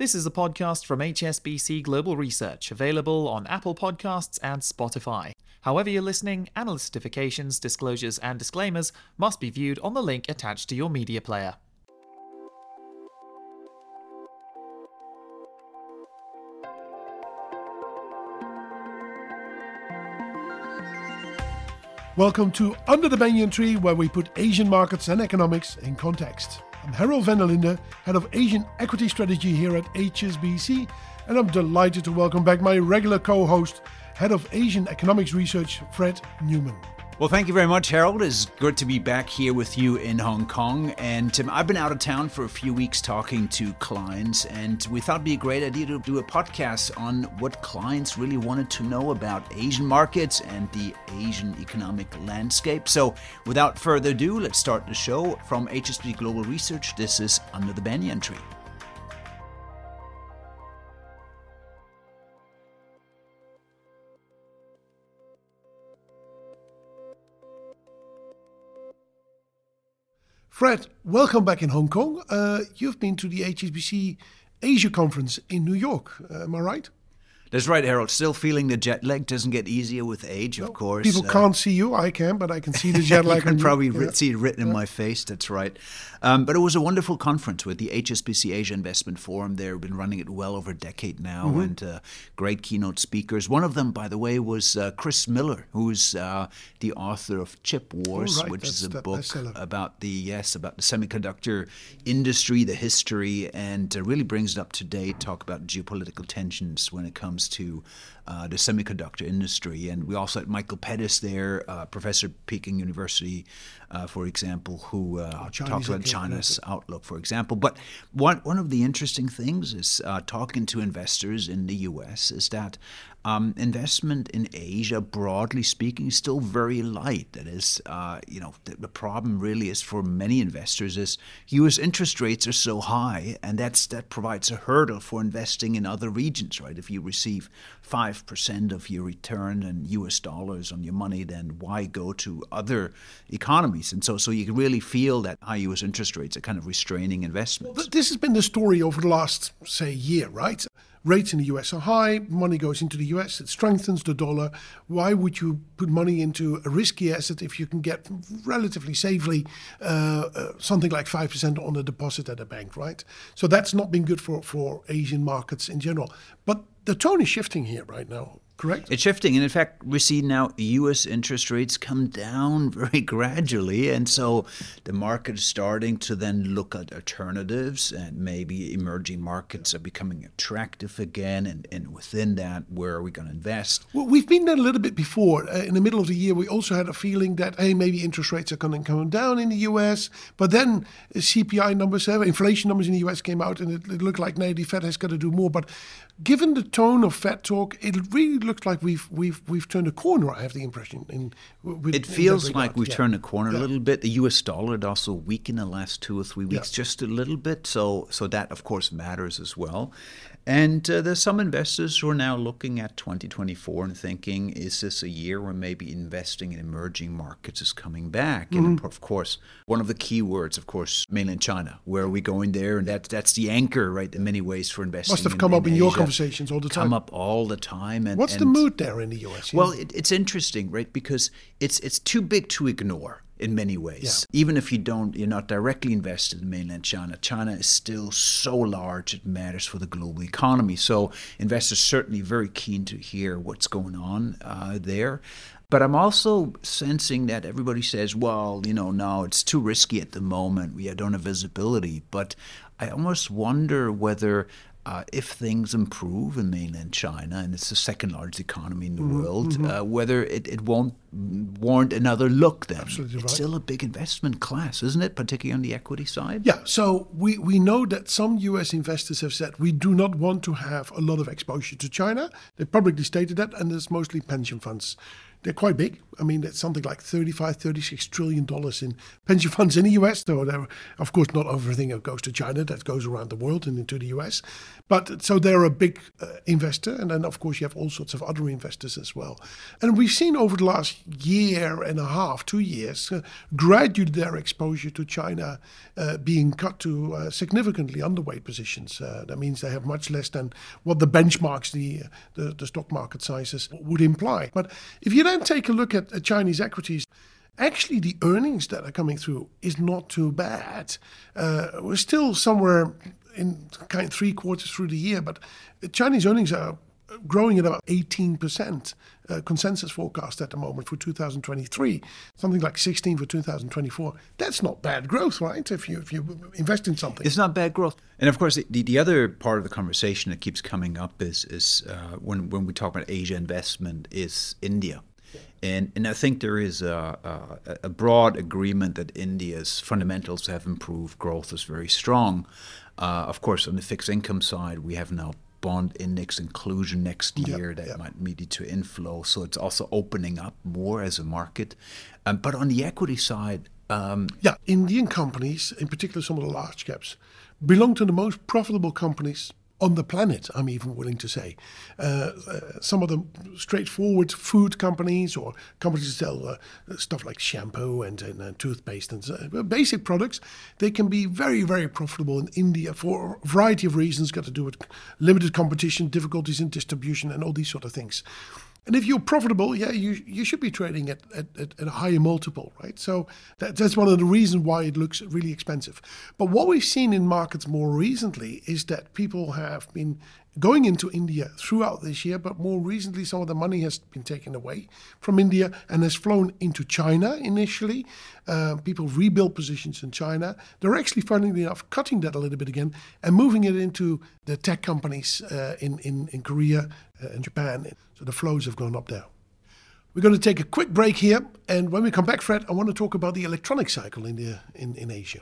This is a podcast from HSBC Global Research, available on Apple Podcasts and Spotify. However, you're listening, analyst certifications, disclosures, and disclaimers must be viewed on the link attached to your media player. Welcome to Under the Banyan Tree, where we put Asian markets and economics in context. I'm Herald van Head of Asian Equity Strategy here at HSBC, and I'm delighted to welcome back my regular co host, Head of Asian Economics Research, Fred Neumann. Well, thank you very much, Herald. It's good to be back here with you in Hong Kong. And I've been out of town for a few weeks talking to clients, and we thought it'd be a great idea to do a podcast on what clients really wanted to know about Asian markets and the Asian economic landscape. So, without further ado, let's start the show from HSBC Global Research. This is Under the Banyan Tree. Fred, welcome back in Hong Kong. Uh, you've been to the HSBC Asia conference in New York, uh, am I right? That's right, Herald. Still feeling the jet lag doesn't get easier with age, of course. People uh, can't see you. I can, but I can see the jet lag. you can probably yeah. see it written yeah. in my face. That's right. Um, but it was a wonderful conference with the HSBC Asia Investment Forum. They've been running it well over a decade now, mm-hmm. and uh, great keynote speakers. One of them, by the way, was uh, Chris Miller, who's uh, the author of Chip Wars, oh, right. which That's is a book bestseller. about the yes about the semiconductor industry, the history, and uh, really brings it up to date. Talk about geopolitical tensions when it comes to uh, the semiconductor industry. And we also had Michael Pettis there, uh, professor at Peking University, uh, for example, who uh, Oh, talks about China's outlook, for example. But one, one of the interesting things is uh, talking to investors in the U.S. is that um, investment in Asia, broadly speaking, is still very light. That is, uh, you know, the, the problem really is for many investors is U.S. interest rates are so high, and that's that provides a hurdle for investing in other regions, right? If you receive five percent of your return in U.S. dollars on your money, then why go to other economies? And so, so you can really feel that high U.S. interest rates are kind of restraining investments. Th- This has been the story over the last, say, year, right? Rates in the US are high, money goes into the US, it strengthens the dollar. Why would you put money into a risky asset if you can get relatively safely uh, uh, something like 5% on a deposit at a bank, right? So that's not been good for, for Asian markets in general. But the tone is shifting here right now, correct? It's shifting, and in fact, we see now U.S. interest rates come down very gradually, and so the market is starting to then look at alternatives, and maybe emerging markets are becoming attractive again. And, and within that, where are we going to invest? Well, we've been there a little bit before. Uh, in the middle of the year, we also had a feeling that, hey, maybe interest rates are going to come down in the US. But then uh, CPI numbers, uh, inflation numbers in the US came out, and it, it looked like, no, the Fed has got to do more. But given the tone of Fed talk, it really looks like we've we've we've turned a corner. I have the impression. In, with, It feels like we've Yeah. turned a corner Yeah. a little bit. The U.S. dollar had also weakened the last two or three weeks, Yeah. just a little bit. So, so that of course matters as well. And uh, there's some investors who are now looking at 2024 and thinking, is this a year where maybe investing in emerging markets is coming back? And Mm-hmm. of course, one of the key words, of course, mainland China. Where are we going there? And that that's the anchor, right? In many ways for investing. Must have come up in your conversations all the time. Come up all the time. And What's the mood there in the US? well, it, it's interesting, right? Because it's it's too big to ignore in many ways. Even if you don't, you're not directly invested in mainland China. China is still so large; it matters for the global economy. So investors certainly very keen to hear what's going on uh, there. But I'm also sensing that everybody says, well, you know, no, it's too risky at the moment. We don't have visibility. But I almost wonder whether uh, if things improve in mainland China, and it's the second largest economy in the Mm-hmm, world, uh, whether it, it won't warrant another look then. Absolutely it's right. still a big investment class, isn't it? Particularly on the equity side. Yeah, so we, we know that some US investors have said we do not want to have a lot of exposure to China. They publicly stated that, and it's mostly pension funds they're quite big. I mean, it's something like 35, 36 trillion dollars in pension funds in the US, though, of course, not everything goes to China, that goes around the world and into the US. But so they're a big uh, investor. And then, of course, you have all sorts of other investors as well. And we've seen over the last year and a half, two years, uh, gradually their exposure to China uh, being cut to uh, significantly underweight positions. Uh, that means they have much less than what the benchmarks, the, the, the stock market sizes would imply. But if you then take a look at Chinese equities, actually the earnings that are coming through is not too bad. Uh, we're still somewhere in kind of three quarters through the year, but Chinese earnings are growing at about 18% uh, consensus forecast at the moment for 2023, something like 16 for 2024. That's not bad growth, right? If you if you invest in something, it's not bad growth. And of course, the, the other part of the conversation that keeps coming up is is uh, when when we talk about Asia investment is India. And, and I think there is a, a, a, broad agreement that India's fundamentals have improved. Growth is very strong. Uh, of course, on the fixed income side, we have now bond index inclusion next year yep, that yep. might lead to inflow. So it's also opening up more as a market. Um, but on the equity side, um, yeah, Indian companies, in particular some of the large caps, belong to the most profitable companies on the planet, I'm even willing to say. Uh, uh, some of the straightforward food companies or companies that sell uh, stuff like shampoo and, and, and toothpaste and uh, basic products, they can be very, very profitable in India for a variety of reasons, got to do with limited competition, difficulties in distribution, and all these sort of things. And if you're profitable, yeah, you you should be trading at, at, at a higher multiple, right? So that, that's one of the reasons why it looks really expensive. But what we've seen in markets more recently is that people have been going into India throughout this year, but more recently, some of the money has been taken away from India and has flown into China initially. Uh, people rebuild positions in China. They're actually, funnily enough, cutting that a little bit again and moving it into the tech companies uh, in, in, in Korea uh, and Japan. So the flows have gone up there. We're going to take a quick break here, and when we come back, Fred, I want to talk about the electronic cycle in, the, in, in Asia.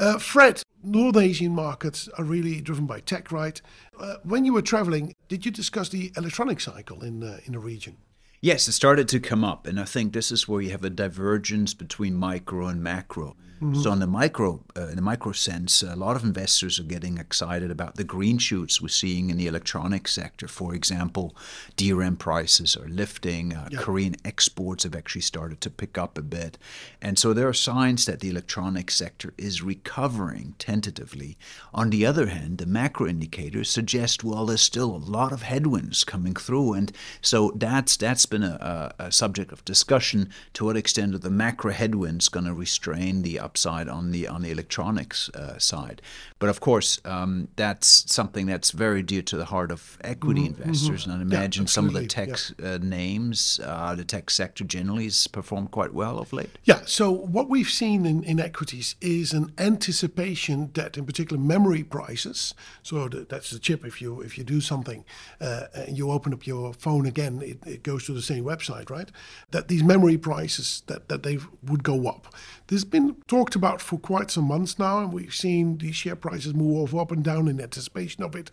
Uh, Fred, North Asian markets are really driven by tech, right? Uh, when you were traveling, did you discuss the electronic cycle in uh, in the region? Yes, it started to come up, and I think this is where you have a divergence between micro and macro. Mm-hmm. So, in the micro, uh, in the micro sense, a lot of investors are getting excited about the green shoots we're seeing in the electronic sector. For example, DRAM prices are lifting. Uh, yeah. Korean exports have actually started to pick up a bit, and so there are signs that the electronic sector is recovering tentatively. On the other hand, the macro indicators suggest well, there's still a lot of headwinds coming through, and so that's that's been a, a, a subject of discussion. To what extent are the macro headwinds going to restrain the upside on the on the electronics uh, side. But of course, um, that's something that's very dear to the heart of equity mm-hmm, investors. Mm-hmm. And I imagine yeah, some of the tech yeah. uh, names, uh, the tech sector generally has performed quite well of late. Yeah. So what we've seen in, in equities is an anticipation that, in particular, memory prices. So the, that's the chip. If you if you do something uh, and you open up your phone again, it, it goes to the same website, right? That these memory prices that that they would go up. There's been talked about for quite some months now, and we've seen the share prices move up and down in anticipation of it.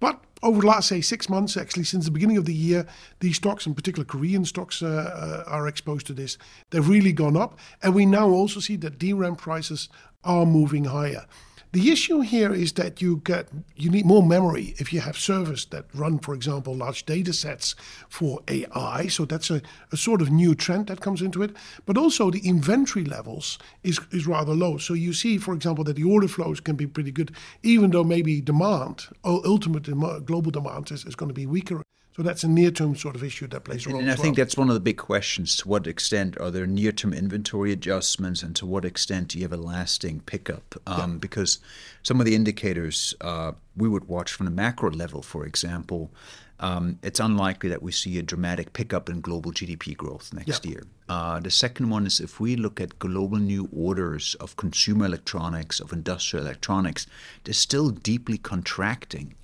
But over the last, say, six months, actually, since the beginning of the year, these stocks, in particular Korean stocks, uh, uh, are exposed to this. They've really gone up. And we now also see that DRAM prices are moving higher. The issue here is that you get you need more memory if you have servers that run, for example, large data sets for AI. So that's a, a sort of new trend that comes into it. But also the inventory levels is, is rather low. So you see, for example, that the order flows can be pretty good, even though maybe demand, ultimate global demand is, is going to be weaker. So that's a near-term sort of issue that plays a role. And I well. think that's one of the big questions: to what extent are there near-term inventory adjustments, and to what extent do you have a lasting pickup? Um, yeah. Because some of the indicators uh, we would watch from the macro level, for example, um, it's unlikely that we see a dramatic pickup in global GDP growth next year. Uh, the second one is if we look at global new orders of consumer electronics, of industrial electronics, they're still deeply contracting.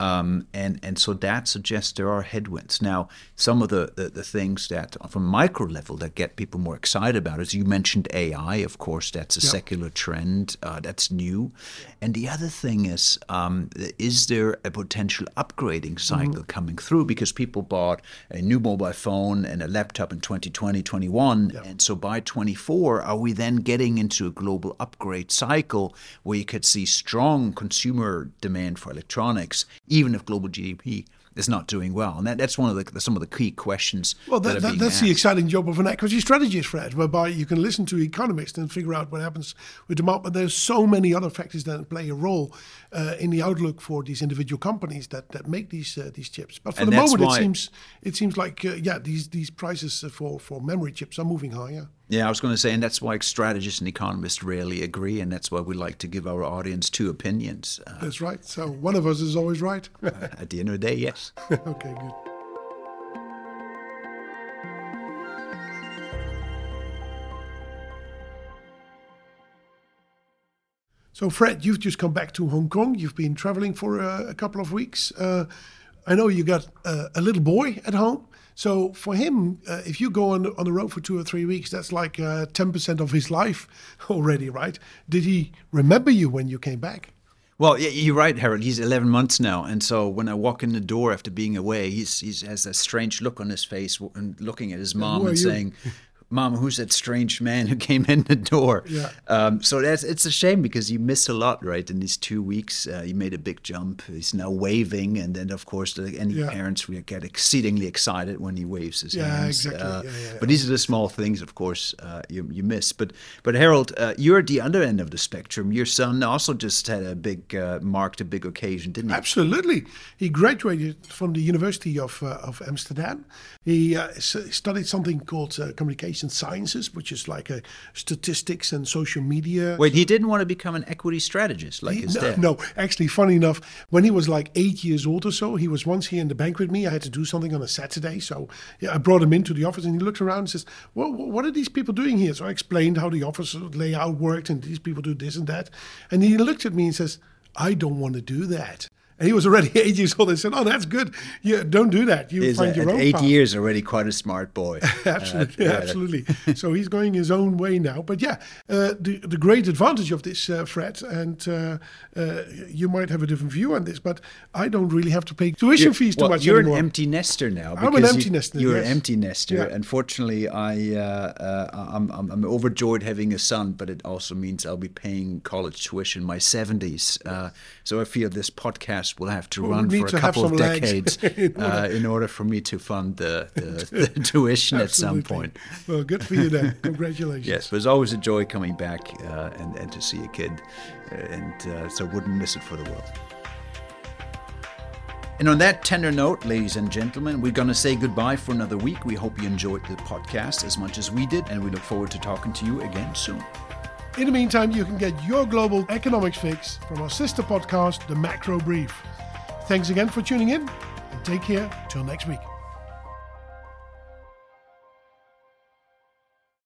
Um, and, and so that suggests there are headwinds. Now, some of the, the, the things that, from a micro level, that get people more excited about, as you mentioned, AI, of course, that's a yep. secular trend uh, that's new. And the other thing is, um, is there a potential upgrading cycle mm-hmm. coming through? Because people bought a new mobile phone and a laptop in 2020, 21. Yep. And so by 24, are we then getting into a global upgrade cycle where you could see strong consumer demand for electronics, even if global GDP is not doing well? And that, that's one of the, some of the key questions. Well, that, that, that's asked. the exciting job of an equity strategist, Fred, whereby you can listen to economists and figure out what happens with demand. But there's so many other factors that play a role uh, in the outlook for these individual companies that, that make these uh, these chips. But for and the moment, it seems it seems like uh, yeah, these these prices for for memory chips are moving higher. Yeah, I was going to say, and that's why strategists and economists rarely agree, and that's why we like to give our audience two opinions. Uh, that's right. So one of us is always right. at the end of the day, yes. okay, good. So, Fred, you've just come back to Hong Kong. You've been traveling for a, a couple of weeks. Uh, I know you got uh, a little boy at home. So for him, uh, if you go on on the road for two or three weeks, that's like uh, ten percent of his life already, right? Did he remember you when you came back? Well, you're right, Herald. He's 11 months now, and so when I walk in the door after being away, he's he has a strange look on his face and looking at his mom and saying, Mom, who's that strange man who came in the door? Yeah. Um, so that's it's a shame because you missed a lot, right? In these two weeks, uh, you made a big jump. He's now waving, and then of course, the, any yeah. parents will get exceedingly excited when he waves his yeah, hands. Exactly. Uh, yeah, exactly. But these are the small things, of course, uh, you you miss. But but Herald, uh, you're at the other end of the spectrum. Your son also just had a big uh, marked a big occasion, didn't he? Absolutely. He graduated from the University of uh, of Amsterdam. He studied something called communication sciences, which is like a statistics and social media. Wait, he didn't want to become an equity strategist like he, his no, dad. No, actually, funny enough, when he was like eight years old or so, he was once here in the bank with me. I had to do something on a Saturday, so yeah, I brought him into the office, and he looked around and says, "Well, what are these people doing here?" So I explained how the office layout worked, and these people do this and that, and he looked at me and says, "I don't want to do that." And he was already eight years old. I said, "Oh, that's good. Yeah, don't do that. You He's find a, your own." Eight path. years already, quite a smart boy. absolutely, uh, absolutely. so he's going his own way now. But yeah, uh, the the great advantage of this, uh, Fred, and uh, uh, you might have a different view on this, but I don't really have to pay tuition you're, fees too well, much you're anymore. an empty nester now. I'm an empty you, nester. You're yes. an empty nester. Yeah. Unfortunately, I uh, I'm, I'm, I'm overjoyed having a son, but it also means I'll be paying college tuition in my 70s. so I feel this podcast will have to well, run for a couple of decades in, order. Uh, in, order. for me to fund the, the, the tuition at some point. Well, good for you then. Congratulations. yes, it was always a joy coming back uh, and, and to see a kid, uh, and uh, so wouldn't miss it for the world. And on that tender note, ladies and gentlemen, we're going to say goodbye for another week. We hope you enjoyed the podcast as much as we did, and we look forward to talking to you again soon. In the meantime, you can get your global economics fix from our sister podcast, The Macro Brief. Thanks again for tuning in and take care till next week.